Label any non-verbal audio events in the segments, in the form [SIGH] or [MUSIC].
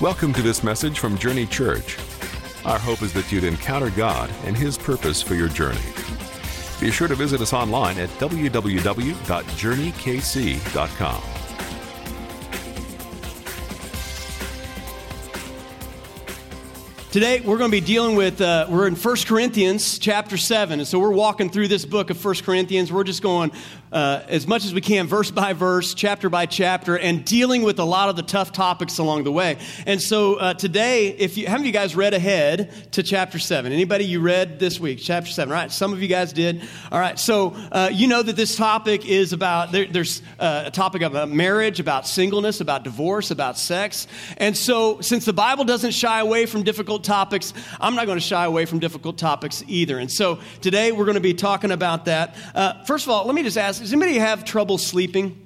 Welcome to this message from Journey Church. Our hope is that you'd encounter God and His purpose for your journey. Be sure to visit us online at www.journeykc.com. Today, we're going to be dealing with, uh, we're in 1 Corinthians chapter 7. And so we're walking through this book of 1 Corinthians. We're just going uh, as much as we can, verse by verse, chapter by chapter, and dealing with a lot of the tough topics along the way. And so uh, today, if you, how many of you guys read ahead to chapter 7? Anybody you read this week, chapter 7? All right, some of you guys did. All right, so uh, you know that this topic is about, there, there's uh, a topic about marriage, about singleness, about divorce, about sex. And so, since the Bible doesn't shy away from difficult topics, I'm not going to shy away from difficult topics either. And so, today we're going to be talking about that. Uh, first of all, let me just ask does anybody have trouble sleeping?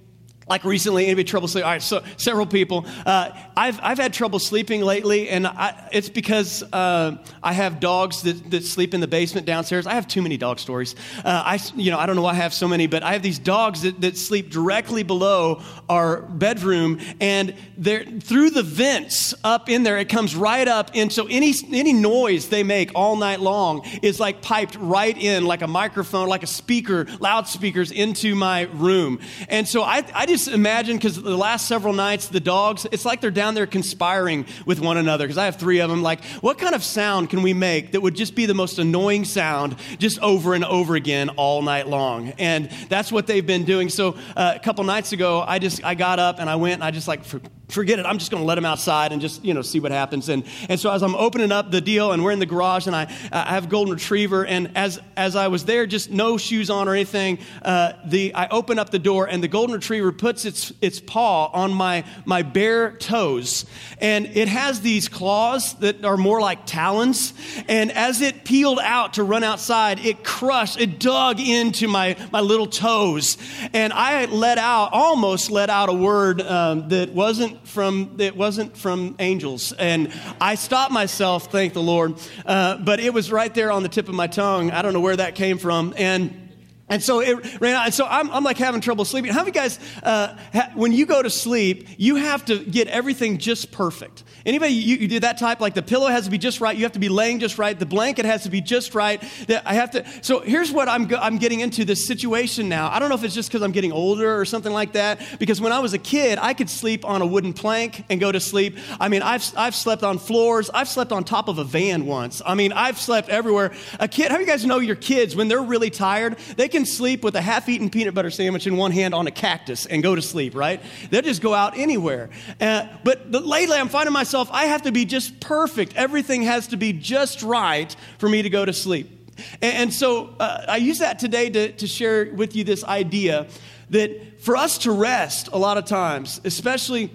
Like recently, anybody trouble sleeping? All right, so several people. Uh, I've, I've had trouble sleeping lately, and I, it's because uh, I have dogs that, that sleep in the basement downstairs. I have too many dog stories. Uh, I, you know, I don't know why I have so many, but I have these dogs that, that sleep directly below our bedroom, and they're through the vents up in there. It comes right up, and so any any noise they make all night long is like piped right in, like a microphone, like a speaker, loudspeakers into my room. And so I, I just just imagine, because the last several nights, the dogs, it's like they're down there conspiring with one another, because I have three of them. Like, what kind of sound can we make that would just be the most annoying sound just over and over again all night long? And that's what they've been doing. So uh, a couple nights ago, I just, I got up and I went and I just like, forget it. I'm just going to let them outside and just, you know, see what happens. And, and so as I'm opening up the deal and we're in the garage and I, I have golden retriever and as, as I was there, just no shoes on or anything, uh, the, I open up the door and the golden retriever puts its, its paw on my, my bare toes. And it has these claws that are more like talons. And as it peeled out to run outside, it crushed, it dug into my, my little toes. And I let out, almost let out a word um, that wasn't from it wasn't from angels, and I stopped myself. Thank the Lord, uh, but it was right there on the tip of my tongue. I don't know where that came from, and. And so it ran out. And so I'm, I'm like having trouble sleeping. How many guys, uh, ha, when you go to sleep, you have to get everything just perfect? Anybody, you, you, do that type? Like the pillow has to be just right. You have to be laying just right. The blanket has to be just right. That I have to. So here's what I'm, I'm getting into this situation now. I don't know if it's just because I'm getting older or something like that. Because when I was a kid, I could sleep on a wooden plank and go to sleep. I mean, I've, I've slept on floors. I've slept on top of a van once. I mean, I've slept everywhere. A kid, how you guys know your kids, when they're really tired, they can sleep with a half eaten peanut butter sandwich in one hand on a cactus and go to sleep, right? They'll just go out anywhere. Uh, but lately, I'm finding myself myself, I have to be just perfect. Everything has to be just right for me to go to sleep. And, and so uh, I use that today to, to share with you this idea that for us to rest a lot of times, especially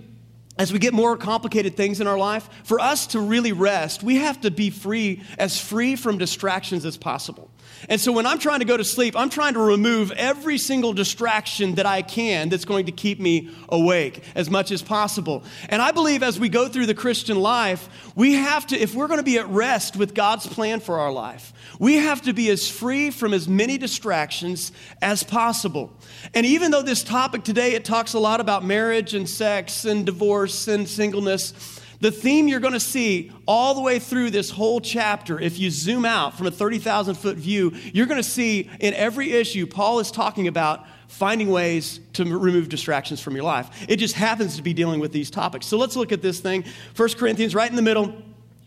as we get more complicated things in our life, for us to really rest, we have to be free, as free from distractions as possible. And so when I'm trying to go to sleep, I'm trying to remove every single distraction that I can that's going to keep me awake as much as possible. And I believe as we go through the Christian life, we have to, if we're going to be at rest with God's plan for our life, we have to be as free from as many distractions as possible. And even though this topic today, it talks a lot about marriage and sex and divorce and singleness, the theme you're going to see all the way through this whole chapter, if you zoom out from a 30,000 foot view, you're going to see in every issue, Paul is talking about finding ways to remove distractions from your life. It just happens to be dealing with these topics. So let's look at this thing. 1 Corinthians, right in the middle,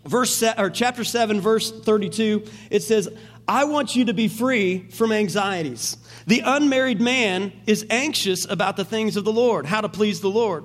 verse or chapter 7, verse 32. It says, I want you to be free from anxieties. The unmarried man is anxious about the things of the Lord, how to please the Lord.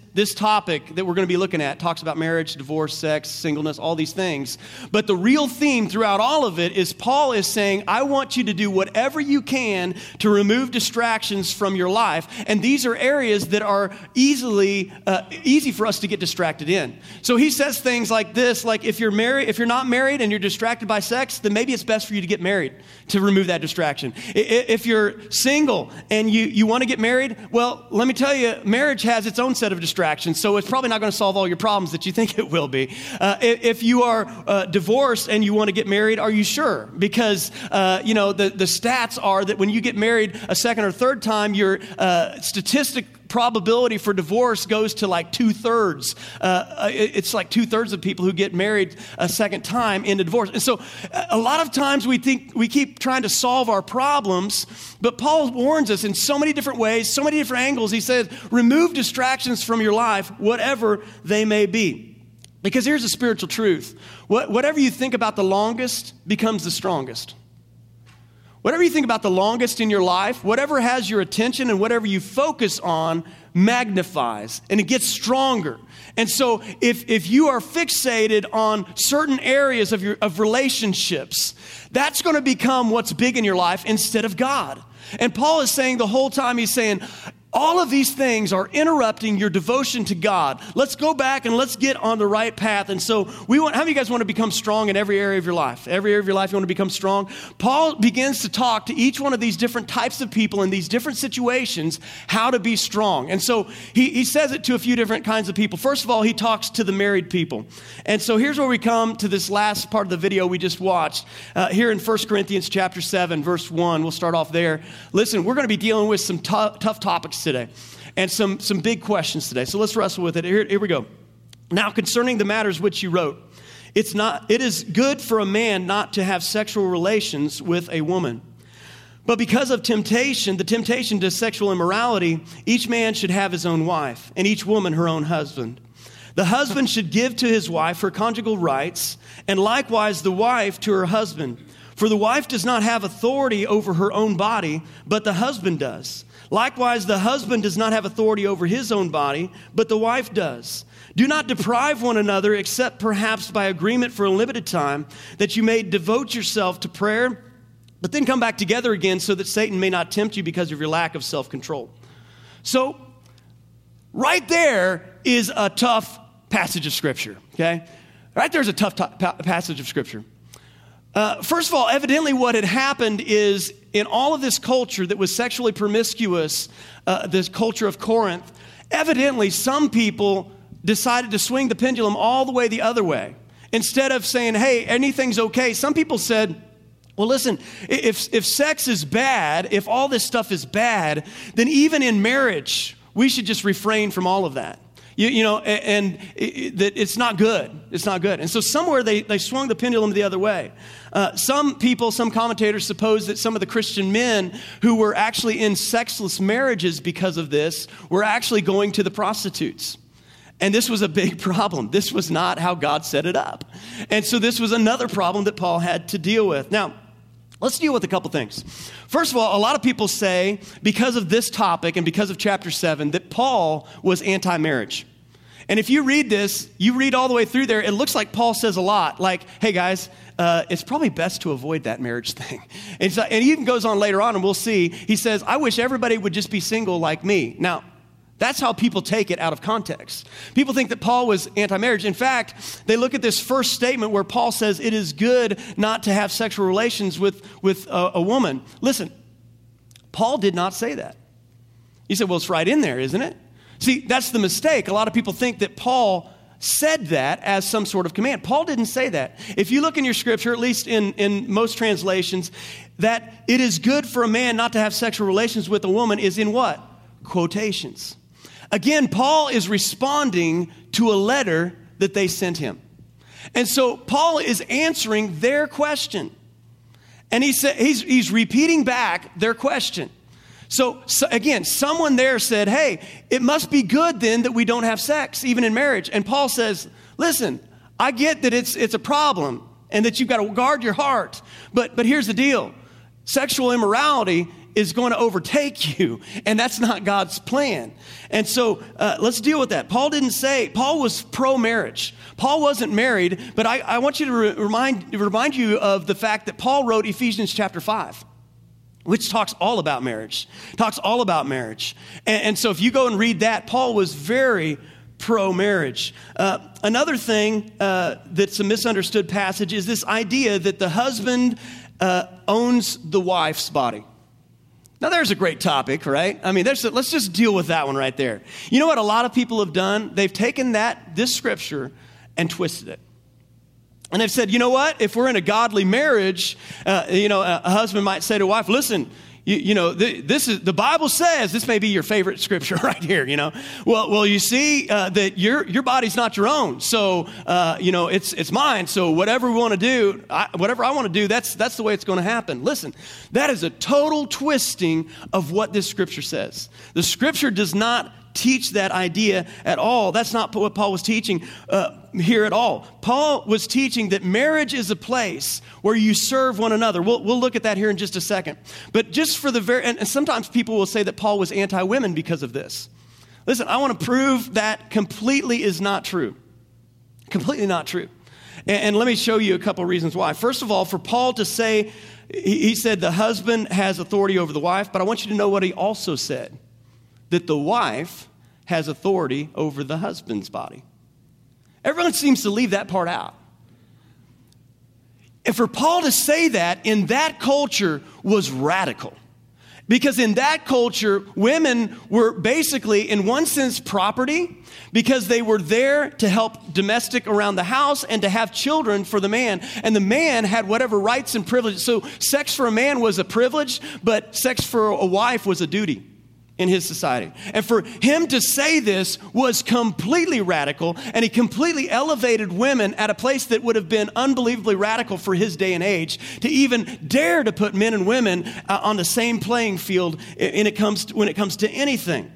this topic that we're going to be looking at talks about marriage, divorce, sex, singleness, all these things. But the real theme throughout all of it is Paul is saying, I want you to do whatever you can to remove distractions from your life. And these are areas that are easily uh, easy for us to get distracted in. So he says things like this, like if you're married, if you're not married and you're distracted by sex, then maybe it's best for you to get married to remove that distraction. If you're single and you, you want to get married, well, let me tell you, marriage has its own set of distractions, so it's probably not going to solve all your problems that you think it will be. Uh, if you are uh, divorced and you want to get married, are you sure? Because, uh, you know, the, the stats are that when you get married a second or third time, your uh, statistic probability for divorce goes to like two thirds. Uh, uh it's like two thirds of people who get married a second time into divorce. And so a lot of times we think we keep trying to solve our problems, but Paul warns us in so many different ways, so many different angles. He says, remove distractions from your life, whatever they may be. Because here's the spiritual truth whatever you think about the longest becomes the strongest. Whatever you think about the longest in your life, whatever has your attention and whatever you focus on magnifies and it gets stronger. And so if, if you are fixated on certain areas of your of relationships, that's going to become what's big in your life instead of God. And Paul is saying the whole time, he's saying, all of these things are interrupting your devotion to God. Let's go back and let's get on the right path. And so, we want, how many of you guys want to become strong in every area of your life? Every area of your life, you want to become strong? Paul begins to talk to each one of these different types of people in these different situations how to be strong. And so, he, he says it to a few different kinds of people. First of all, he talks to the married people. And so, here's where we come to this last part of the video we just watched. Uh, here in 1 Corinthians chapter 7, verse 1, we'll start off there. Listen, we're going to be dealing with some t- tough topics today and some, some big questions today. So let's wrestle with it. Here, here we go. Now, concerning the matters which you wrote, it's not, it is good for a man not to have sexual relations with a woman. But because of temptation, the temptation to sexual immorality, each man should have his own wife, and each woman her own husband. The husband should give to his wife her conjugal rights, and likewise the wife to her husband. For the wife does not have authority over her own body, but the husband does. Likewise, the husband does not have authority over his own body, but the wife does. Do not deprive one another, except perhaps by agreement for a limited time, that you may devote yourself to prayer, but then come back together again so that Satan may not tempt you because of your lack of self control. So, right there is a tough passage of Scripture, okay? Right there's a tough to- passage of Scripture. Uh, first of all, evidently, what had happened is in all of this culture that was sexually promiscuous, uh, this culture of Corinth, evidently some people decided to swing the pendulum all the way the other way. Instead of saying, hey, anything's okay, some people said, well, listen, if, if sex is bad, if all this stuff is bad, then even in marriage, we should just refrain from all of that. You, you know, and, that it's not good. It's not good. And so somewhere they, they swung the pendulum the other way. Uh, some people, some commentators suppose that some of the Christian men who were actually in sexless marriages because of this were actually going to the prostitutes. And this was a big [LAUGHS] problem. This was not how God set it up. And so this was another problem that Paul had to deal with. Now, Let's deal with a couple things. First of all, a lot of people say, because of this topic and because of chapter 7, that Paul was anti marriage. And if you read this, you read all the way through there, it looks like Paul says a lot, like, hey guys, uh, it's probably best to avoid that marriage thing. [LAUGHS] And, so, and he even goes on later on, and we'll see. He says, I wish everybody would just be single like me. Now, that's how people take it out of context. People think that Paul was anti marriage. In fact, they look at this first statement where Paul says it is good not to have sexual relations with, with a, a woman. Listen, Paul did not say that. You said, well, it's right in there, isn't it? See, that's the mistake. A lot of people think that Paul said that as some sort of command. Paul didn't say that. If you look in your scripture, at least in, in most translations, that it is good for a man not to have sexual relations with a woman is in what? Quotations. Again, Paul is responding to a letter that they sent him. And so Paul is answering their question. And he said, he's, he's repeating back their question. So, so, again, someone there said, hey, it must be good then that we don't have sex, even in marriage. And Paul says, listen, I get that it's, it's a problem and that you've got to guard your heart. But, but here's the deal sexual immorality is going to overtake you, and that's not God's plan. And so uh, let's deal with that. Paul didn't say, Paul was pro marriage. Paul wasn't married, but I, I want you to re- remind, remind you of the fact that Paul wrote Ephesians chapter 5 which talks all about marriage talks all about marriage and, and, so if you go and read that paul was very pro marriage. Uh, another thing uh, that's a misunderstood passage is this idea that the husband uh, owns the wife's body. Now, there's a great topic, right? I mean, a, let's just deal with that one right there. You know what a lot of people have done? They've taken that, this scripture, and twisted it. And they've said, you know what? If we're in a godly marriage, uh, you know, a, husband might say to a wife, listen, you, you know, the, this is the Bible says this may be your favorite scripture [LAUGHS] right here. You know, well, well, you see uh, that your your body's not your own, so uh, you know it's it's mine. So whatever we want to do, I, whatever I want to do, that's that's the way it's going to happen. Listen, that is a total twisting of what this scripture says. The scripture does not teach that idea at all. That's not what Paul was teaching uh, here at all. Paul was teaching that marriage is a place where you serve one another. We'll, we'll look at that here in just a second. But just for the very, and, and sometimes people will say that Paul was anti women because of this. Listen, I want to prove that completely is not true. Completely not true. And, and let me show you a couple reasons why. First of all, for Paul to say, he, he said the husband has authority over the wife, but I want you to know what he also said that the wife has authority over the husband's body. Everyone seems to leave that part out. And for Paul to say that in that culture was radical. Because in that culture, women were basically, in one sense, property because they were there to help domestic around the house and to have children for the man. And the man had whatever rights and privileges. So, sex for a man was a privilege, but sex for a wife was a duty in his society. And for him to say this was completely radical, and he completely elevated women at a place that would have been unbelievably radical for his day and age to even dare to put men and women uh, on the same playing field in it comes to, when it comes to anything.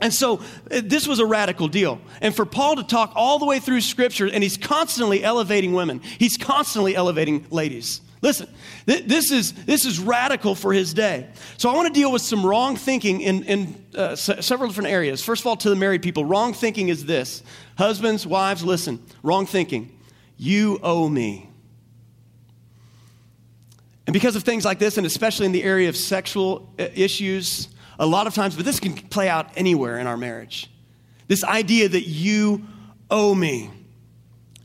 And so uh, this was a radical deal. And for Paul to talk all the way through Scripture, and he's constantly elevating women, he's constantly elevating ladies. Listen, th- this, is, this is radical for his day. So I want to deal with some wrong thinking in, in uh, several different areas. First of all, to the married people, wrong thinking is this Husbands, wives, listen, wrong thinking. You owe me. And because of things like this, and especially in the area of sexual uh, issues, a lot of times, but this can play out anywhere in our marriage. This idea that you owe me.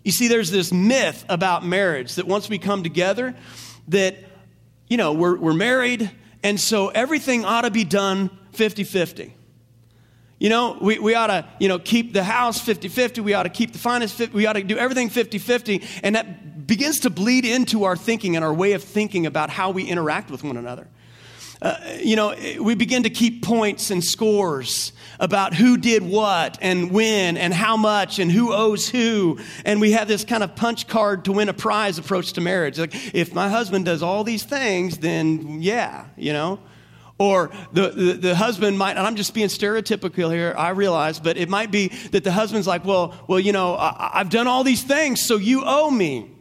You see, there's this myth about marriage that once we come together, that, you know, we're, we're married, and so everything ought to be done 50 50. You know, we, we ought to, you know, keep the house 50 50. We ought to keep the finance 50. We ought to do everything 50 50. And that begins to bleed into our thinking and our way of thinking about how we interact with one another. Uh, you know, we begin to keep points and scores about who did what and when and how much and who owes who. And we have this kind of punch card to win a prize approach to marriage. Like, if my husband does all these things, then yeah, you know. Or the, the, the, husband might, and I'm just being stereotypical here, I realize, but it might be that the husband's like, well, well, you know, I, I've done all these things, so you owe me.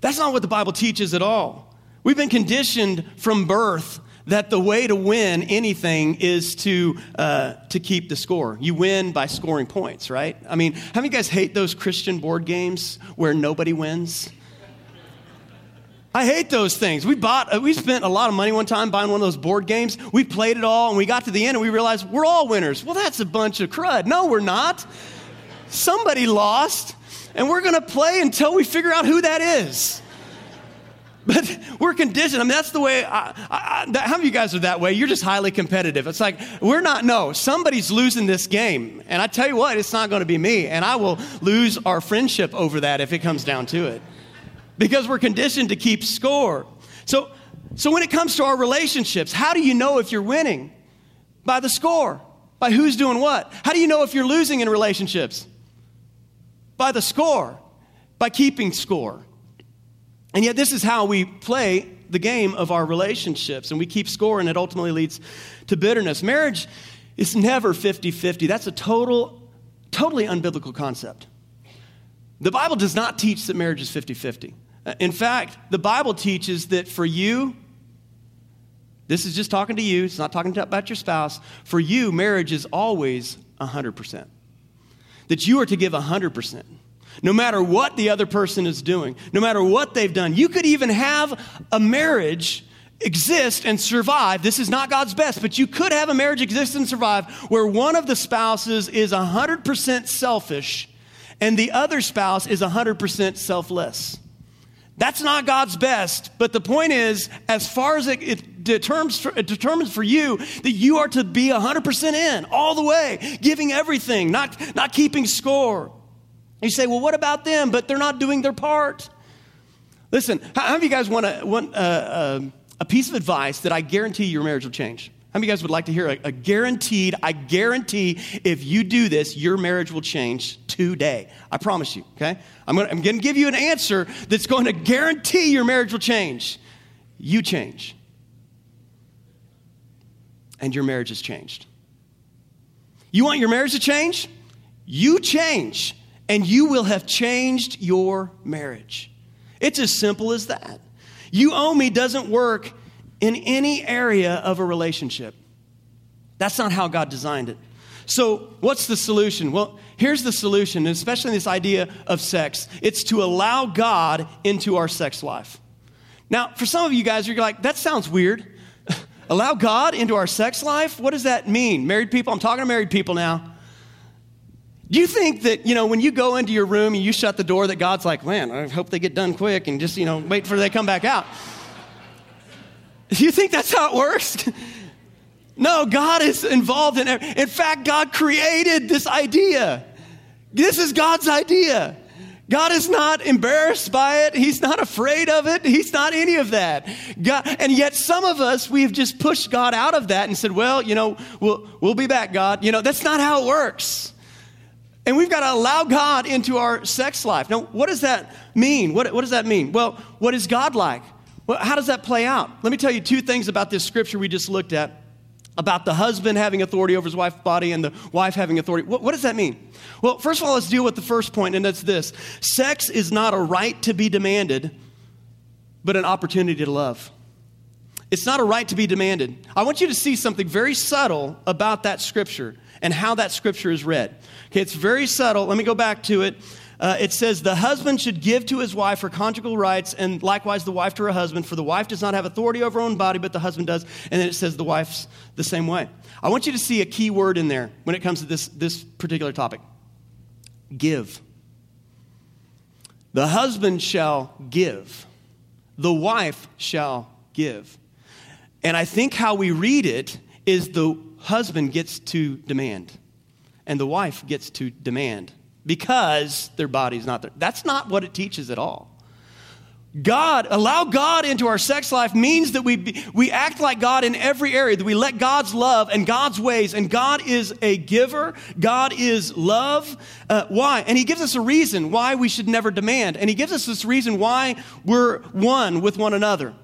That's not what the Bible teaches at all. We've been conditioned from birth that the way to win anything is to, uh, to keep the score. You win by scoring points, right? I mean, how many of you guys hate those Christian board games where nobody wins? I hate those things. We bought, uh, we spent a lot of money one time buying one of those board games. We played it all, and we got to the end, and we realized we're all winners. Well, that's a bunch of crud. No, we're not. Somebody lost, and we're going to play until we figure out who that is. But we're conditioned. I mean, that's the way. I, I, that, how many of you guys are that way? You're just highly competitive. It's like, we're not, no, somebody's losing this game. And I tell you what, it's not going to be me. And I will lose our friendship over that if it comes down to it. Because we're conditioned to keep score. So, so when it comes to our relationships, how do you know if you're winning? By the score, by who's doing what. How do you know if you're losing in relationships? By the score, by keeping score. And yet, this is how we play the game of our relationships, and we keep score, and it ultimately leads to bitterness. Marriage is never 50 50. That's a total, totally unbiblical concept. The Bible does not teach that marriage is 50 50. Uh, in fact, the Bible teaches that for you, This is just talking to you, it's not talking about your spouse. For you, marriage is always 100%. That you are to give 100%. No matter what the other person is doing, no matter what they've done. You could even have a marriage exist and survive. This is not God's best, but you could have a marriage exist and survive where one of the spouses is 100% selfish and the other spouse is 100% selfless. That's not God's best, but the point is, as far as it, it, determines, for, determines for you that you are to be 100% in, all the way, giving everything, not, not keeping score. You say, well, what about them? But they're not doing their part. Listen, how, many of you guys want, a, want a, a, a piece of advice that I guarantee your marriage will change? How many of you guys would like to hear a, a, guaranteed, I guarantee if you do this, your marriage will change today. I promise you, okay? I'm gonna, I'm gonna give you an answer that's going to guarantee your marriage will change. You change. And your marriage has changed. You want your marriage to change? You change, and you will have changed your marriage. It's as simple as that. You owe me doesn't work in any area of a relationship. That's not how God designed it. So, what's the solution? Well, here's the solution, especially this idea of sex it's to allow God into our sex life. Now, for some of you guys, you're like, that sounds weird. [LAUGHS] allow God into our sex life? What does that mean? Married people, I'm talking to married people now. Do you think that, you know, when you go into your room and you shut the door, that God's like, man, I hope they get done quick and just, you know, wait for they come back out? Do you think that's how it works? [LAUGHS] no, God is involved in it. In fact, God created this idea. This is God's idea. God is not embarrassed by it. He's not afraid of it. He's not any of that. God, and yet, some of us, we've just pushed God out of that and said, well, you know, we'll, we'll be back, God. You know, that's not how it works. And we've got to allow God into our sex life. Now, what does that mean? What, what does that mean? Well, what is God like? Well, how does that play out? Let me tell you two things about this scripture we just looked at about the husband having authority over his wife's body and the wife having authority. What, what, does that mean? Well, first of all, let's deal with the first point, and that's this sex is not a right to be demanded, but an opportunity to love. It's not a right to be demanded. I want you to see something very subtle about that scripture and how that scripture is read. Okay, it's very subtle. Let me go back to it uh, it says, The husband should give to his wife her conjugal rights, and likewise the wife to her husband, for the wife does not have authority over her own body, but the husband does. And then it says the wife's the same way. I want you to see a key word in there when it comes to this, this particular topic give. The husband shall give, the wife shall give. And I think how we read it is the husband gets to demand, and the wife gets to demand because their body's not there. That's not what it teaches at all. God, allow God into our sex life means that we, we act like God in every area, that we let God's love and God's ways, and God is a giver, God is love. Uh, why? And He gives us a reason why we should never demand, and He gives us this reason why we're one with one another.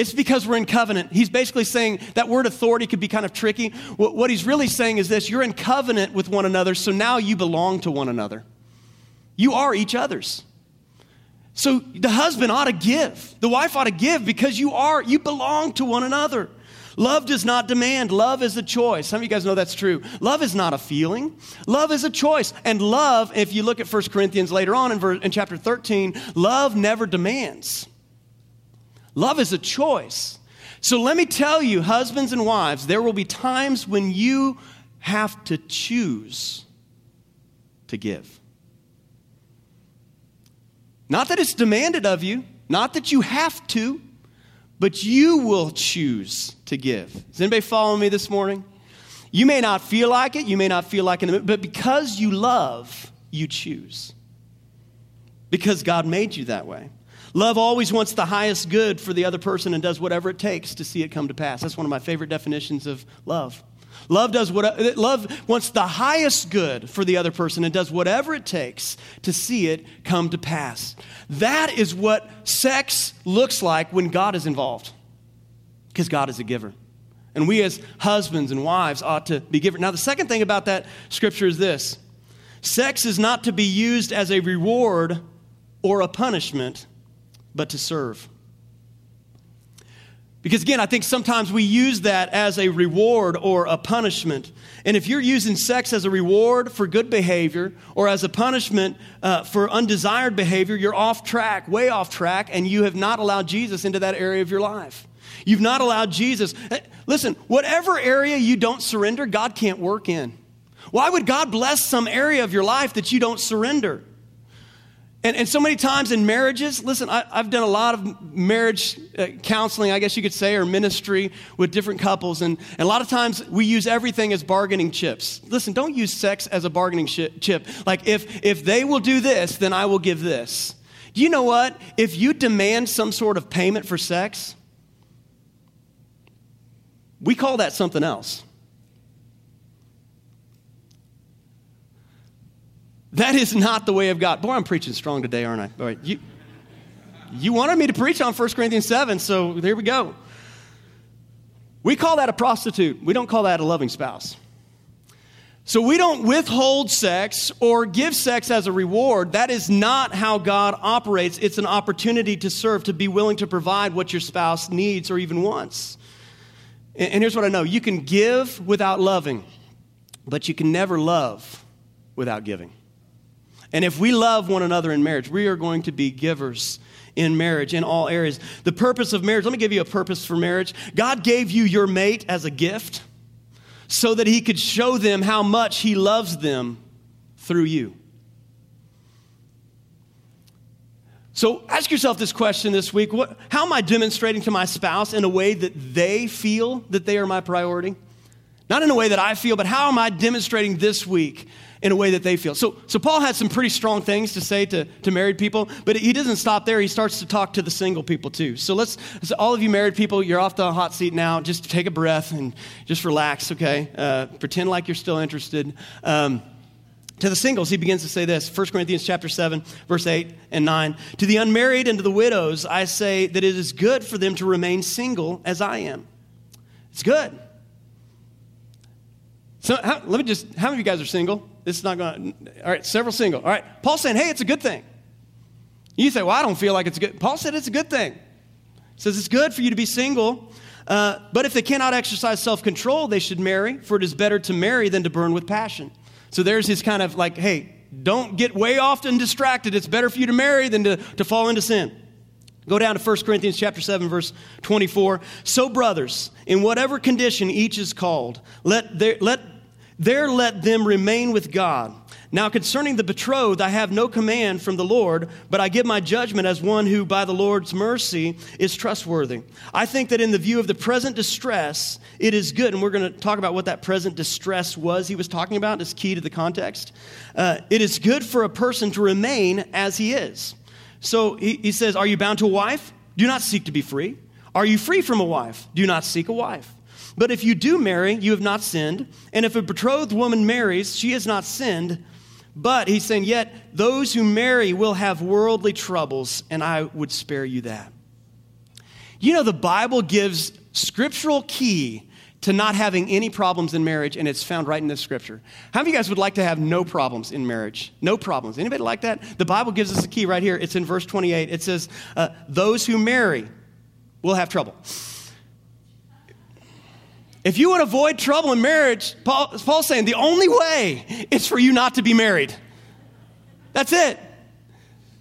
It's because we're in covenant. He's basically saying that word authority could be kind of tricky. What he's really saying is this you're in covenant with one another, so now you belong to one another. You are each other's. So the husband ought to give, the wife ought to give because you are, you belong to one another. Love does not demand. Love is a choice. Some of you guys know that's true. Love is not a feeling. Love is a choice. And love, if you look at 1 Corinthians later on in, verse, in chapter 13, love never demands. Love is a choice. So let me tell you, husbands and wives, there will be times when you have to choose to give. Not that it's demanded of you, not that you have to, but you will choose to give. Is anybody following me this morning? You may not feel like it, you may not feel like it, but because you love, you choose. Because God made you that way. Love always wants the highest good for the other person and does whatever it takes to see it come to pass. That's one of my favorite definitions of love. Love does what love wants the highest good for the other person and does whatever it takes to see it come to pass. That is what sex looks like when God is involved. Because God is a giver. And we as husbands and wives ought to be givers. Now the second thing about that scripture is this. Sex is not to be used as a reward or a punishment but to serve. Because again, I think sometimes we use that as a reward or a punishment. And if you're using sex as a reward for good behavior or as a punishment uh, for undesired behavior, you're off track, way off track, and you have not allowed Jesus into that area of your life. You've not allowed Jesus. Eh, listen, whatever area you don't surrender, God can't work in. Why would God bless some area of your life that you don't surrender? And, and so many times in marriages, listen, I, have done a lot of marriage uh, counseling, I guess you could say, or ministry with different couples. And, and, a lot of times we use everything as bargaining chips. Listen, don't use sex as a bargaining chip. Like, if, if they will do this, then I will give this. Do you know what? If you demand some sort of payment for sex, we call that something else. That is not the way of God. Boy, I'm preaching strong today, aren't I? All right, you, you wanted me to preach on 1 Corinthians 7, so there we go. We call that a prostitute. We don't call that a loving spouse. So we don't withhold sex or give sex as a reward. That is not how God operates. It's an opportunity to serve, to be willing to provide what your spouse needs or even wants. And here's what I know you can give without loving, but you can never love without giving. And if we love one another in marriage, we are going to be givers in marriage in all areas. The purpose of marriage, let me give you a purpose for marriage. God gave you your mate as a gift so that he could show them how much he loves them through you. So ask yourself this question this week what, How am I demonstrating to my spouse in a way that they feel that they are my priority? Not in a way that I feel, but how am I demonstrating this week in a way that they feel. So, so Paul had some pretty strong things to say to, to married people, but he doesn't stop there. He starts to talk to the single people too. So let's, so all of you married people, you're off the hot seat now. Just take a breath and just relax, okay? Uh, pretend like you're still interested. Um, to the singles, he begins to say this 1 Corinthians chapter 7, verse 8 and 9. To the unmarried and to the widows, I say that it is good for them to remain single as I am. It's good. So, how, let me just, how many of you guys are single? This is not going to, all right, several single. All right, Paul's saying, hey, it's a good thing. You say, well, I don't feel like it's good. Paul said it's a good thing. He says it's good for you to be single, uh, but if they cannot exercise self control, they should marry, for it is better to marry than to burn with passion. So there's his kind of like, hey, don't get way off and distracted. It's better for you to marry than to, to fall into sin. Go down to 1 Corinthians chapter 7 verse 24. So brothers, in whatever condition each is called, let there, let there let them remain with God. Now, concerning the betrothed, I have no command from the Lord, but I give my judgment as one who, by the Lord's mercy, is trustworthy. I think that in the view of the present distress, it is good, and we're going to talk about what that present distress was he was talking about, is key to the context. Uh, it is good for a person to remain as he is. So he, he says, Are you bound to a wife? Do not seek to be free. Are you free from a wife? Do not seek a wife. But if you do marry, you have not sinned. And if a betrothed woman marries, she has not sinned. But he's saying, yet those who marry will have worldly troubles, and I would spare you that. You know, the Bible gives scriptural key to not having any problems in marriage, and it's found right in this scripture. How many of you guys would like to have no problems in marriage? No problems. Anybody like that? The Bible gives us a key right here. It's in verse 28. It says, uh, Those who marry will have trouble. If you would avoid trouble in marriage, Paul, Paul's saying the only way is for you not to be married. That's it.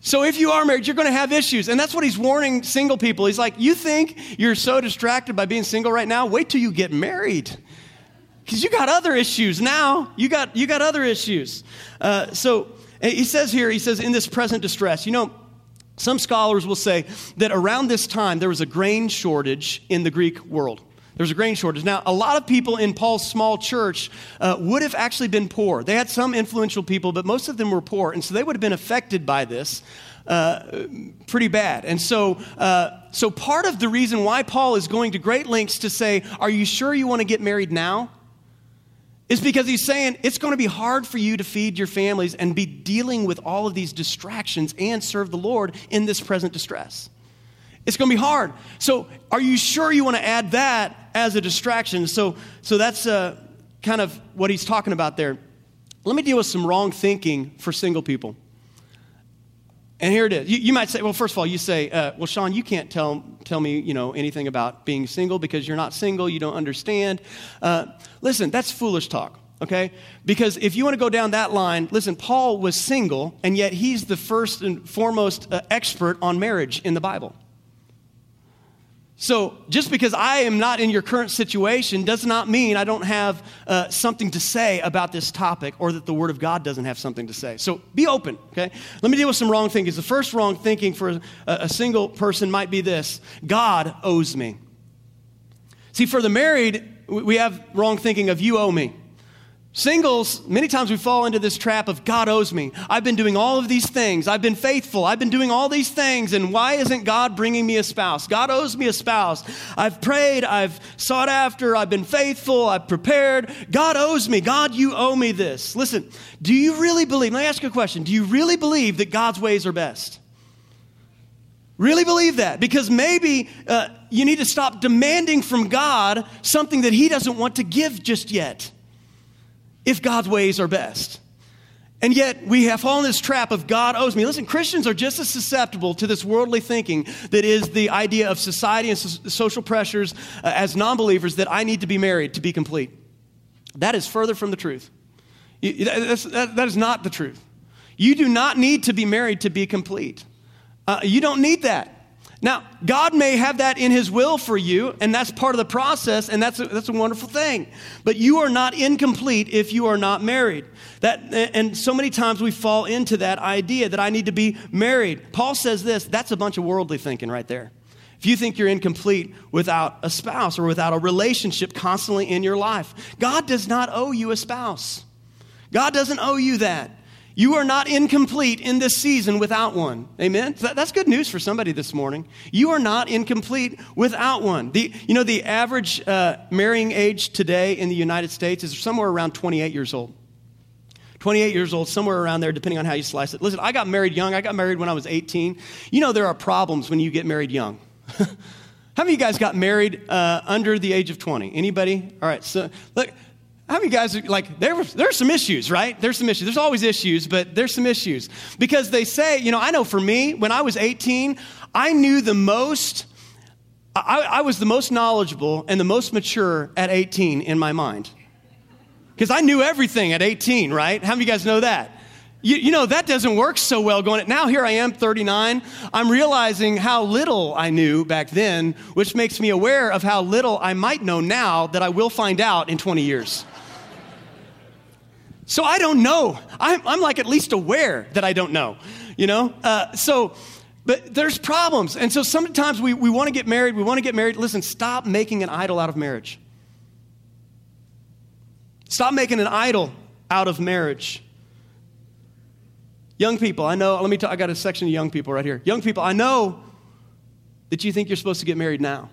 So if you are married, you're going to have issues. And that's what he's warning single people. He's like, You think you're so distracted by being single right now? Wait till you get married. Because you got other issues now. You got, you got other issues. Uh, so he says here, he says, in this present distress, you know, some scholars will say that around this time there was a grain shortage in the Greek world. There was a grain shortage. Now, a lot of people in Paul's small church uh, would have actually been poor. They had some influential people, but most of them were poor. And so they would have been affected by this. Uh, pretty bad. And so, uh, so part of the reason why Paul is going to great lengths to say, Are you sure you want to get married now? is because he's saying it's going to be hard for you to feed your families and be dealing with all of these distractions and serve the Lord in this present distress. It's going to be hard. So, are you sure you want to add that as a distraction? So, so that's uh, kind of what he's talking about there. Let me deal with some wrong thinking for single people. And here it is. You, you, might say, well, first of all, you say, uh, well, Sean, you can't tell, tell me, you know, anything about being single because you're not single, you don't understand. Uh, listen, that's foolish talk, okay? Because if you want to go down that line, listen, Paul was single, and yet he's the first and foremost uh, expert on marriage in the Bible. So, just because I am not in your current situation does not mean I don't have uh, something to say about this topic or that the Word of God doesn't have something to say. So, be open, okay? Let me deal with some wrong thinking. The first wrong thinking for a, a single person might be this God owes me. See, for the married, we have wrong thinking of you owe me. Singles, many times we fall into this trap of God owes me. I've been doing all of these things. I've been faithful. I've been doing all these things. And why isn't God bringing me a spouse? God owes me a spouse. I've prayed. I've sought after. I've been faithful. I've prepared. God owes me. God, you owe me this. Listen, do you really believe? Let me ask you a question. Do you really believe that God's ways are best? Really believe that? Because maybe uh, you need to stop demanding from God something that He doesn't want to give just yet if God's ways are best. And yet, we have fallen this trap of God owes me. Listen, Christians are just as susceptible to this worldly thinking that is the idea of society and so- social pressures uh, as non believers that I need to be married to be complete. That is further from the truth. You, that, that is not the truth. You do not need to be married to be complete. Uh, you don't need that. Now, God may have that in His will for you, and that's part of the process, and that's a, that's a wonderful thing. But you are not incomplete if you are not married. That, and so many times we fall into that idea that I need to be married. Paul says this that's a bunch of worldly thinking right there. If you think you're incomplete without a spouse or without a relationship constantly in your life, God does not owe you a spouse. God doesn't owe you that. You are not incomplete in this season without one. Amen? That's good news for somebody this morning. You are not incomplete without one. The, you know, the average uh, marrying age today in the United States is somewhere around 28 years old. 28 years old, somewhere around there, depending on how you slice it. Listen, I got married young. I got married when I was 18. You know, there are problems when you get married young. [LAUGHS] how many of you guys got married uh, under the age of 20? Anybody? All right, so look, how many guys are like, there, there's some issues, right? There's some issues. There's always issues, but there's some issues. Because they say, you know, I know for me, when I was 18, I knew the most, I, I was the most knowledgeable and the most mature at 18 in my mind. Because I knew everything at 18, right? How many guys know that? You, you, know, that doesn't work so well going. Now, here I am, 39. I'm realizing how little I knew back then, which makes me aware of how little I might know now that I will find out in 20 years. So I don't know. I'm, I'm like at least aware that I don't know, you know? Uh, so, but there's problems. And so sometimes we, we want to get married, we want to get married. Listen, stop making an idol out of marriage. Stop making an idol out of marriage. Young people, I know, let me talk, I got a section of young people right here. Young people, I know that you think you're supposed to get married now.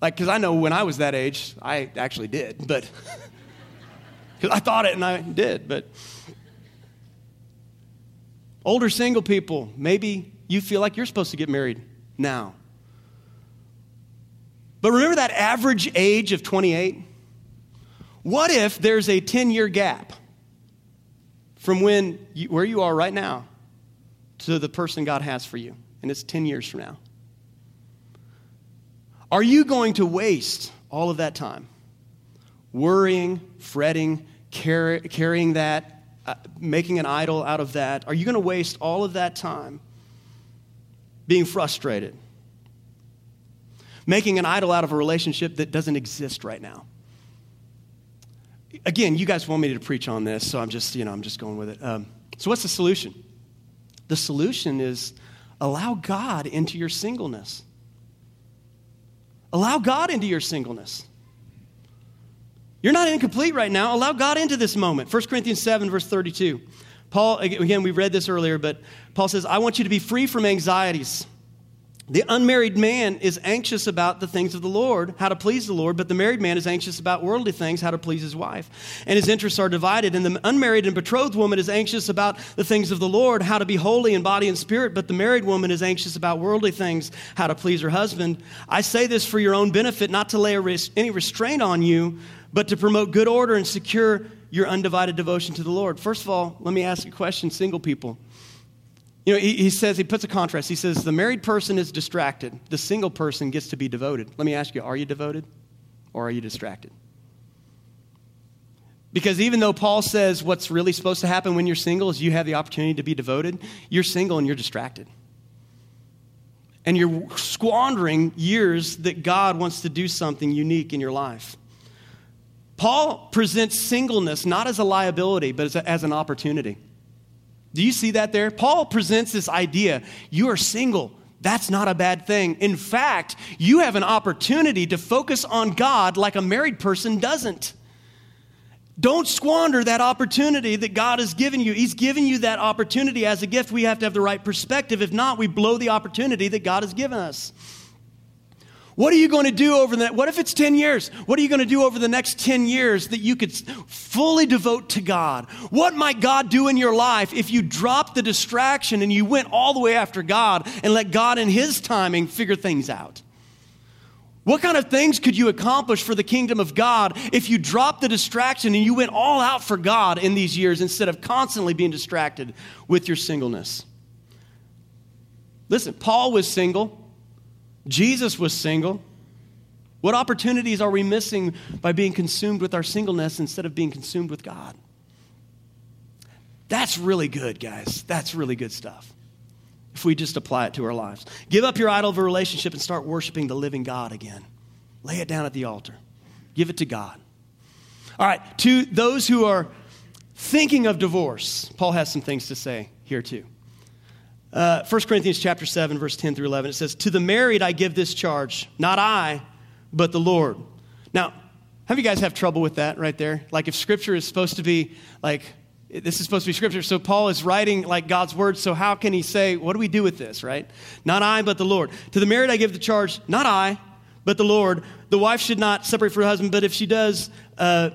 Like, because I know when I was that age, I actually did, but [LAUGHS] Because I thought it and I did, but older single people, maybe you feel like you're supposed to get married now. But remember that average age of 28? What if there's a 10 year gap from when you, where you are right now to the person God has for you? And it's 10 years from now. Are you going to waste all of that time worrying, fretting, carry, carrying that, uh, making an idol out of that? Are you going to waste all of that time being frustrated? Making an idol out of a relationship that doesn't exist right now? Again, you guys want me to preach on this, so I'm just, you know, I'm just going with it. Um, so, what's the solution? The solution is allow God into your singleness. Allow God into your singleness. You're not incomplete right now. Allow God into this moment. 1 Corinthians 7, verse 32. Paul, again, we read this earlier, but Paul says, I want you to be free from anxieties. The unmarried man is anxious about the things of the Lord, how to please the Lord, but the married man is anxious about worldly things, how to please his wife. And his interests are divided. And the unmarried and betrothed woman is anxious about the things of the Lord, how to be holy in body and spirit, but the married woman is anxious about worldly things, how to please her husband. I say this for your own benefit, not to lay any restraint on you but to promote good order and secure your undivided devotion to the Lord. First of all, let me ask a question, single people. You know, he, he says, he puts a contrast. He says, the married person is distracted, the single person gets to be devoted. Let me ask you, are you devoted or are you distracted? Because even though Paul says what's really supposed to happen when you're single is you have the opportunity to be devoted, you're single and you're distracted. And you're squandering years that God wants to do something unique in your life. Paul presents singleness not as a liability, but as, a, as an opportunity. Do you see that there? Paul presents this idea you are single. That's not a bad thing. In fact, you have an opportunity to focus on God like a married person doesn't. Don't squander that opportunity that God has given you. He's given you that opportunity as a gift. We have to have the right perspective. If not, we blow the opportunity that God has given us. What are you going to do over the what if it's 10 years? What are you going to do over the next 10 years that you could fully devote to God? What might God do in your life if you dropped the distraction and you went all the way after God and let God in his timing figure things out? What kind of things could you accomplish for the kingdom of God if you dropped the distraction and you went all out for God in these years instead of constantly being distracted with your singleness? Listen, Paul was single, Jesus was single. What opportunities are we missing by being consumed with our singleness instead of being consumed with God? That's really good, guys. That's really good stuff if we just apply it to our lives. Give up your idol of a relationship and start worshiping the living God again. Lay it down at the altar, give it to God. All right, to those who are thinking of divorce, Paul has some things to say here too. Uh, 1 Corinthians chapter 7, verse 10 through 11, it says, To the married I give this charge, not I, but the Lord. Now, have you guys have trouble with that right there? Like if scripture is supposed to be like this is supposed to be scripture. So Paul is writing like God's word. So how can he say, what do we do with this, right? Not I, but the Lord. To the married, I give the charge, not I, but the Lord. The wife should not separate from her husband, but if she does, uh,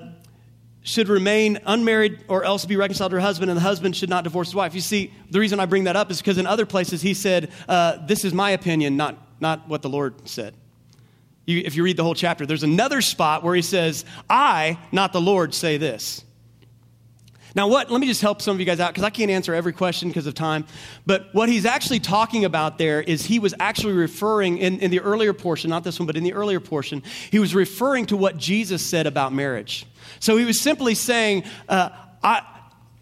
should remain unmarried or else be reconciled to her husband, and the husband should not divorce his wife. You see, the reason I bring that up is because in other places he said, uh, This is my opinion, not, not what the Lord said. You, if you read the whole chapter, there's another spot where he says, I, not the Lord, say this. Now, what, let me just help some of you guys out because I can't answer every question because of time. But what he's actually talking about there is he was actually referring in, in the earlier portion, not this one, but in the earlier portion, he was referring to what Jesus said about marriage. So he was simply saying, uh, I,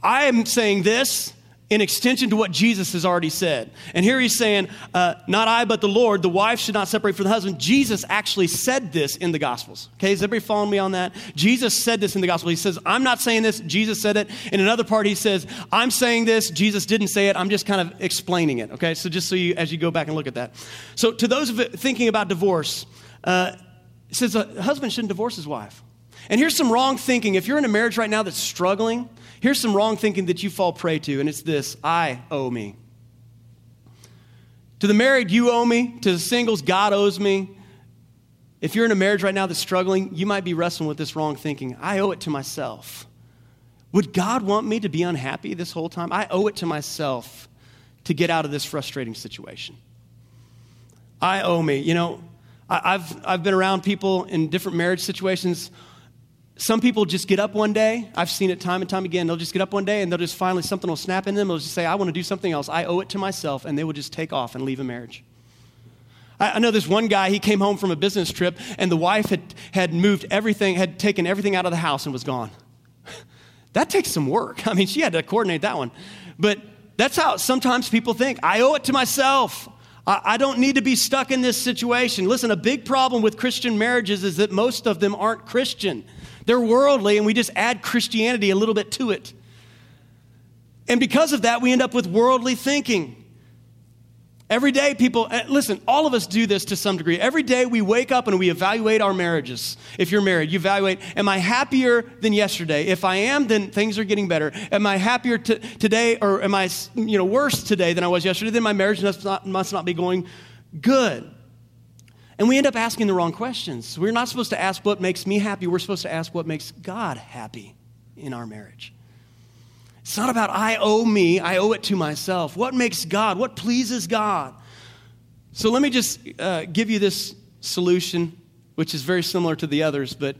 I am saying this, in extension to what Jesus has already said. And here he's saying, uh, Not I, but the Lord, the wife should not separate from the husband. Jesus actually said this in the Gospels. Okay, is everybody following me on that? Jesus said this in the Gospel. He says, I'm not saying this, Jesus said it. In another part, he says, I'm saying this, Jesus didn't say it, I'm just kind of explaining it. Okay, so just so you, as you go back and look at that. So to those of thinking about divorce, uh, says a husband shouldn't divorce his wife. And here's some wrong thinking. If you're in a marriage right now that's struggling, Here's some wrong thinking that you fall prey to, and it's this I owe me. To the married, you owe me. To the singles, God owes me. If you're in a marriage right now that's struggling, you might be wrestling with this wrong thinking. I owe it to myself. Would God want me to be unhappy this whole time? I owe it to myself to get out of this frustrating situation. I owe me. You know, I've, I've been around people in different marriage situations some people just get up one day. I've seen it time and time again. They'll just get up one day and they'll just finally, something will snap in them. They'll just say, I want to do something else. I owe it to myself. And they will just take off and leave a marriage. I, know this one guy, he came home from a business trip and the wife had, had moved everything, had taken everything out of the house and was gone. [LAUGHS] that takes some work. I mean, she had to coordinate that one. But that's how sometimes people think I owe it to myself. I don't need to be stuck in this situation. Listen, a big problem with Christian marriages is that most of them aren't Christian. They're worldly, and we just add Christianity a little bit to it. And because of that, we end up with worldly thinking. Every day, people, eh, listen, all of us do this to some degree. Every day we wake up and we evaluate our marriages. If you're married, you evaluate, am I happier than yesterday? If I am, then things are getting better. Am I happier t- today or am I you know, worse today than I was yesterday? Then my marriage must not, must not be going good. And we end up asking the wrong questions. We're not supposed to ask what makes me happy. We're supposed to ask what makes God happy in our marriage. It's not about I owe me, I owe it to myself. What makes God? What pleases God? So let me just uh, give you this solution, which is very similar to the others, but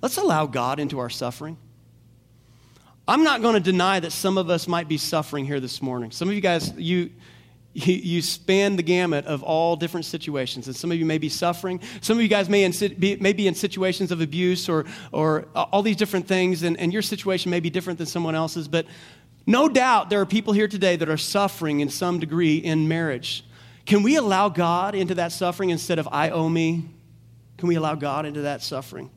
let's allow God into our suffering. I'm not going to deny that some of us might be suffering here this morning. Some of you guys, you, [LAUGHS] you, you span the gamut of all different situations. And some of you may be suffering. Some of you guys may, in, be, may be in situations of abuse or, or all these different things, and, and your situation may be different than someone else's. But no doubt there are people here today that are suffering in some degree in marriage. Can we allow God into that suffering instead of I owe me? Can we allow God into that suffering?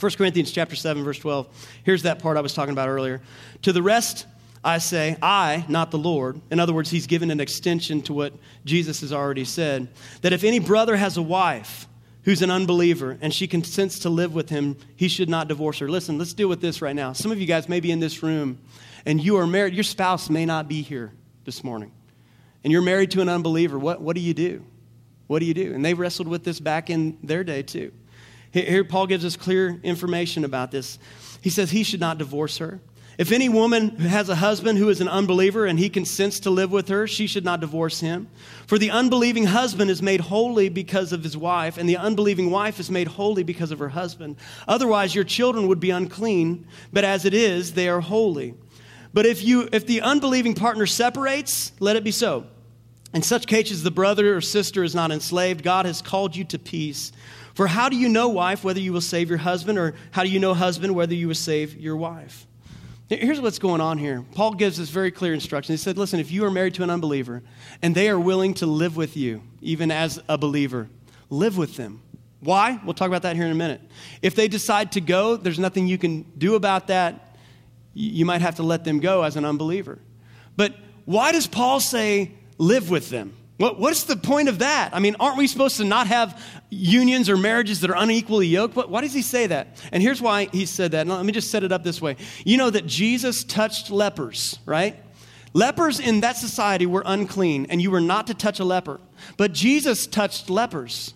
1 Corinthians chapter 7 verse 12. Here's that part I was talking about earlier. To the rest I say, I, not the Lord. In other words, he's given an extension to what Jesus has already said. That if any brother has a wife who's an unbeliever and she consents to live with him, he should not divorce her. Listen, let's deal with this right now. Some of you guys may be in this room and you are married. Your spouse may not be here this morning. And you're married to an unbeliever. What, what do you do? What do you do? And they wrestled with this back in their day too. Here, Paul gives us clear information about this. He says he should not divorce her. If any woman has a husband who is an unbeliever and he consents to live with her, she should not divorce him. For the unbelieving husband is made holy because of his wife, and the unbelieving wife is made holy because of her husband. Otherwise, your children would be unclean, but as it is, they are holy. But if, you, if the unbelieving partner separates, let it be so. In such cases, the brother or sister is not enslaved. God has called you to peace. For how do you know, wife, whether you will save your husband, or how do you know, husband, whether you will save your wife? Here's what's going on here. Paul gives us very clear instructions. He said, Listen, if you are married to an unbeliever and they are willing to live with you, even as a believer, live with them. Why? We'll talk about that here in a minute. If they decide to go, there's nothing you can do about that. You might have to let them go as an unbeliever. But why does Paul say live with them? What, what's the point of that? I mean, aren't we supposed to not have unions or marriages that are unequally yoked? What, why does he say that? And here's why he said that. let me just set it up this way. You know that Jesus touched lepers, right? Lepers in that society were unclean, and you were not to touch a leper. But Jesus touched lepers.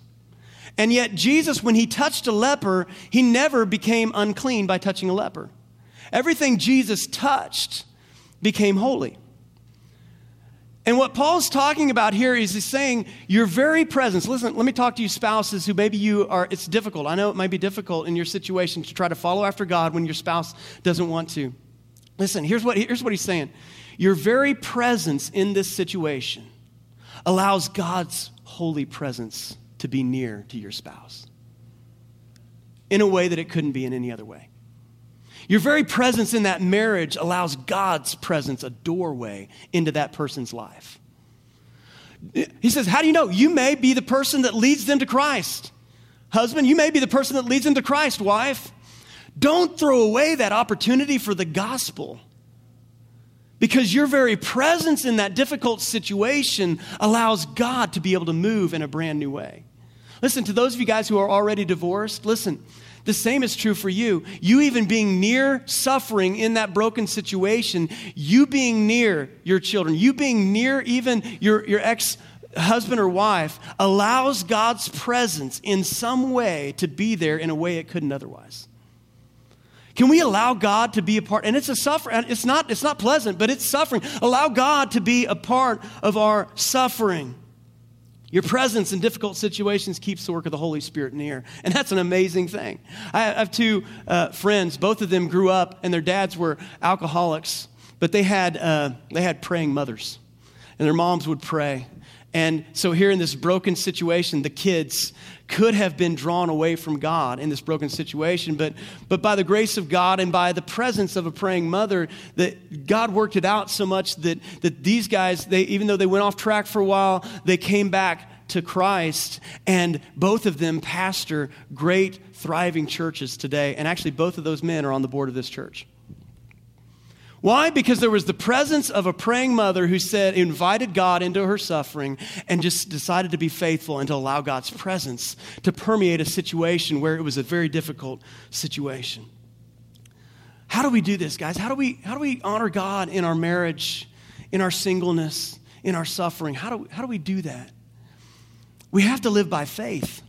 And yet, Jesus, when he touched a leper, he never became unclean by touching a leper. Everything Jesus touched became holy. And what Paul's talking about here is he's saying your very presence. Listen, let me talk to you spouses who maybe you are, it's difficult. I know it might be difficult in your situation to try to follow after God when your spouse doesn't want to. Listen, here's what, here's what he's saying your very presence in this situation allows God's holy presence to be near to your spouse in a way that it couldn't be in any other way. Your very presence in that marriage allows God's presence a doorway into that person's life. He says, How do you know? You may be the person that leads them to Christ. Husband, you may be the person that leads them to Christ. Wife, don't throw away that opportunity for the gospel. Because your very presence in that difficult situation allows God to be able to move in a brand new way. Listen, to those of you guys who are already divorced, listen, the same is true for you. You even being near suffering in that broken situation, you being near your children, you being near even your, your ex husband or wife allows God's presence in some way to be there in a way it couldn't otherwise. Can we allow God to be a part? And it's a suffering. It's not, it's not pleasant, but it's suffering. Allow God to be a part of our suffering. Your presence in difficult situations keeps the work of the Holy Spirit near. And that's an amazing thing. I have two uh, friends. Both of them grew up, and their dads were alcoholics, but they had, uh, they had praying mothers. And their moms would pray. And so, here in this broken situation, the kids could have been drawn away from God in this broken situation, but, but by the grace of God and by the presence of a praying mother, that God worked it out so much that, that these guys, they, even though they went off track for a while, they came back to Christ, and both of them pastor great, thriving churches today. And actually, both of those men are on the board of this church. Why? Because there was the presence of a praying mother who said, invited God into her suffering and just decided to be faithful and to allow God's presence to permeate a situation where it was a very difficult situation. How do we do this, guys? How do we, how do we honor God in our marriage, in our singleness, in our suffering? How do, how do we do that? We have to live by faith.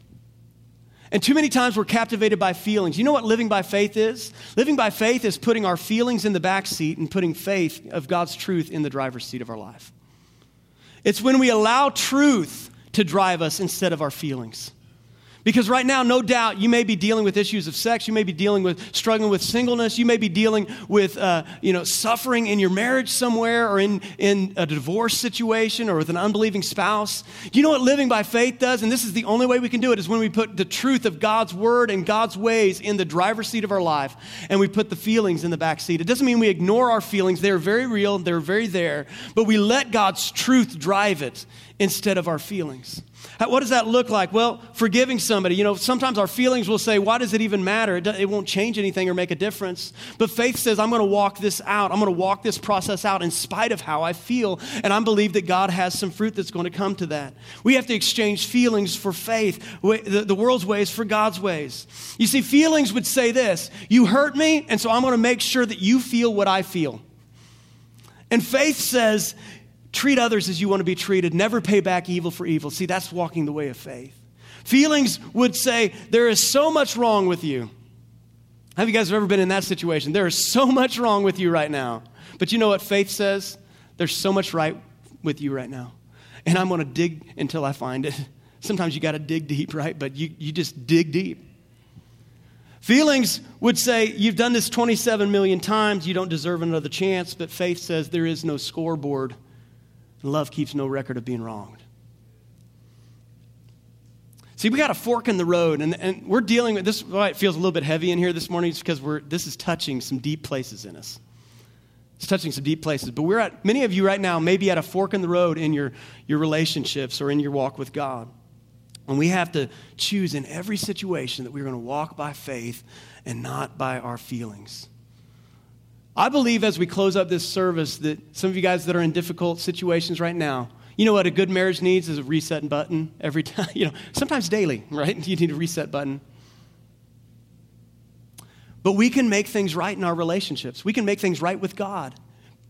And too many times we're captivated by feelings. You know what living by faith is? Living by faith is putting our feelings in the back seat and putting faith of God's truth in the driver's seat of our life. It's when we allow truth to drive us instead of our feelings. Because right now, no doubt, you may be dealing with issues of sex. You may be dealing with struggling with singleness. You may be dealing with, uh, you know, suffering in your marriage somewhere or in, in a divorce situation or with an unbelieving spouse. You know what living by faith does? And this is the only way we can do it is when we put the truth of God's word and God's ways in the driver's seat of our life and we put the feelings in the back seat. It doesn't mean we ignore our feelings. They're very real. They're very there. But we let God's truth drive it instead of our feelings. What does that look like? Well, forgiving somebody. You know, sometimes our feelings will say, why does it even matter? It won't change anything or make a difference. But faith says, I'm going to walk this out. I'm going to walk this process out in spite of how I feel. And I believe that God has some fruit that's going to come to that. We have to exchange feelings for faith, the world's ways for God's ways. You see, feelings would say this You hurt me, and so I'm going to make sure that you feel what I feel. And faith says, Treat others as you want to be treated. Never pay back evil for evil. See, that's walking the way of faith. Feelings would say, There is so much wrong with you. Have you guys ever been in that situation? There is so much wrong with you right now. But you know what faith says? There's so much right with you right now. And I'm going to dig until I find it. [LAUGHS] Sometimes you got to dig deep, right? But you, you just dig deep. Feelings would say, You've done this 27 million times, you don't deserve another chance. But faith says, There is no scoreboard and love keeps no record of being wronged. See, we got a fork in the road, and, and we're dealing with this. Why it feels a little bit heavy in here this morning is because we're, this is touching some deep places in us. It's touching some deep places. But we're at, many of you right now may be at a fork in the road in your, your relationships or in your walk with God. And we have to choose in every situation that we're going to walk by faith and not by our feelings. I believe as we close up this service that some of you guys that are in difficult situations right now, you know what a good marriage needs is a reset button every [LAUGHS] time, you know, sometimes daily, right? [LAUGHS] You need a reset button. But we can make things right in our relationships. We can make things right with God.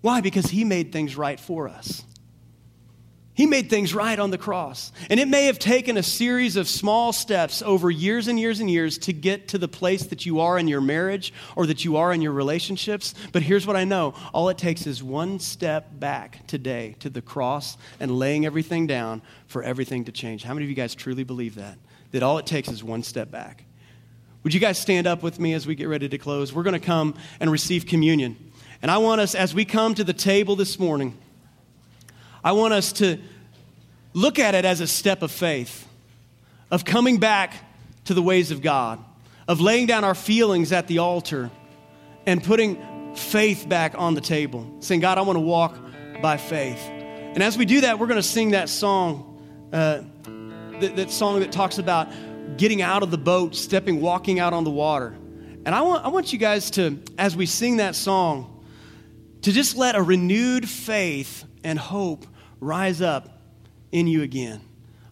Why? Because He made things right for us. He made things right on the cross. And it may have taken a series of small steps over years and years and years to get to the place that you are in your marriage or that you are in your relationships. But here's what I know all it takes is one step back today to the cross and laying everything down for everything to change. How many of you guys truly believe that? That all it takes is one step back. Would you guys stand up with me as we get ready to close? We're going to come and receive communion. And I want us, as we come to the table this morning, I want us to look at it as a step of faith, of coming back to the ways of God, of laying down our feelings at the altar and putting faith back on the table, saying, God, I want to walk by faith. And as we do that, we're going to sing that song, uh, that, that song that talks about getting out of the boat, stepping, walking out on the water. And I want, I want you guys to, as we sing that song, to just let a renewed faith and hope rise up in you again.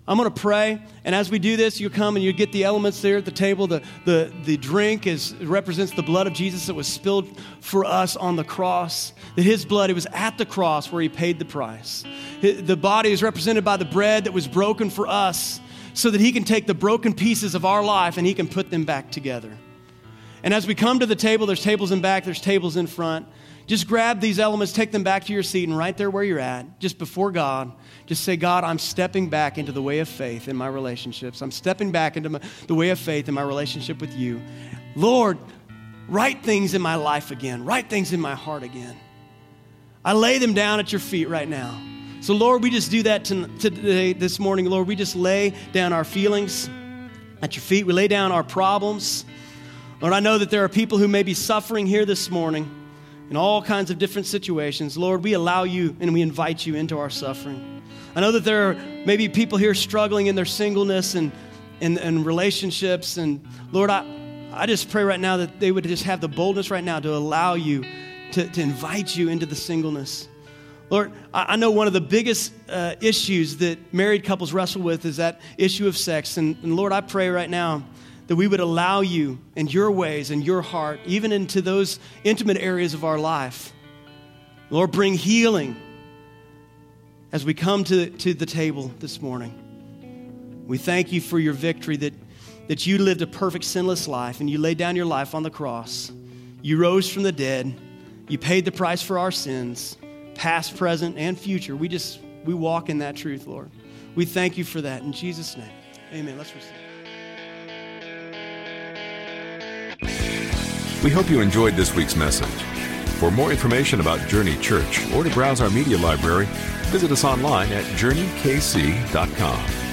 I'm going to pray, and as we do this, you come and you get the elements there at the table. The, the, the drink is, represents the blood of Jesus that was spilled for us on the cross. That his blood, it was at the cross where he paid the price. The body is represented by the bread that was broken for us so that he can take the broken pieces of our life and he can put them back together. And as we come to the table, there's tables in back, there's tables in front. Just grab these elements, take them back to your seat, and right there where you're at, just before God, just say, God, I'm stepping back into the way of faith in my relationships. I'm stepping back into my, the way of faith in my relationship with you. Lord, write things in my life again, write things in my heart again. I lay them down at your feet right now. So, Lord, we just do that today, this morning. Lord, we just lay down our feelings at your feet. We lay down our problems. Lord, I know that there are people who may be suffering here this morning in all kinds of different situations. Lord, we allow you and we invite you into our suffering. I know that there are maybe people here struggling in their singleness and, and, and relationships. And Lord, I, I just pray right now that they would just have the boldness right now to allow you, to, to invite you into the singleness. Lord, I know one of the biggest uh, issues that married couples wrestle with is that issue of sex. And, and Lord, I pray right now that we would allow you and your ways and your heart, even into those intimate areas of our life. Lord, bring healing as we come to, to the table this morning. We thank you for your victory that, that you lived a perfect, sinless life and you laid down your life on the cross. You rose from the dead. You paid the price for our sins, past, present, and future. We just, we walk in that truth, Lord. We thank you for that. In Jesus' name, amen. Let's receive. We hope you enjoyed this week's message. For more information about Journey Church or to browse our media library, visit us online at journeykc.com.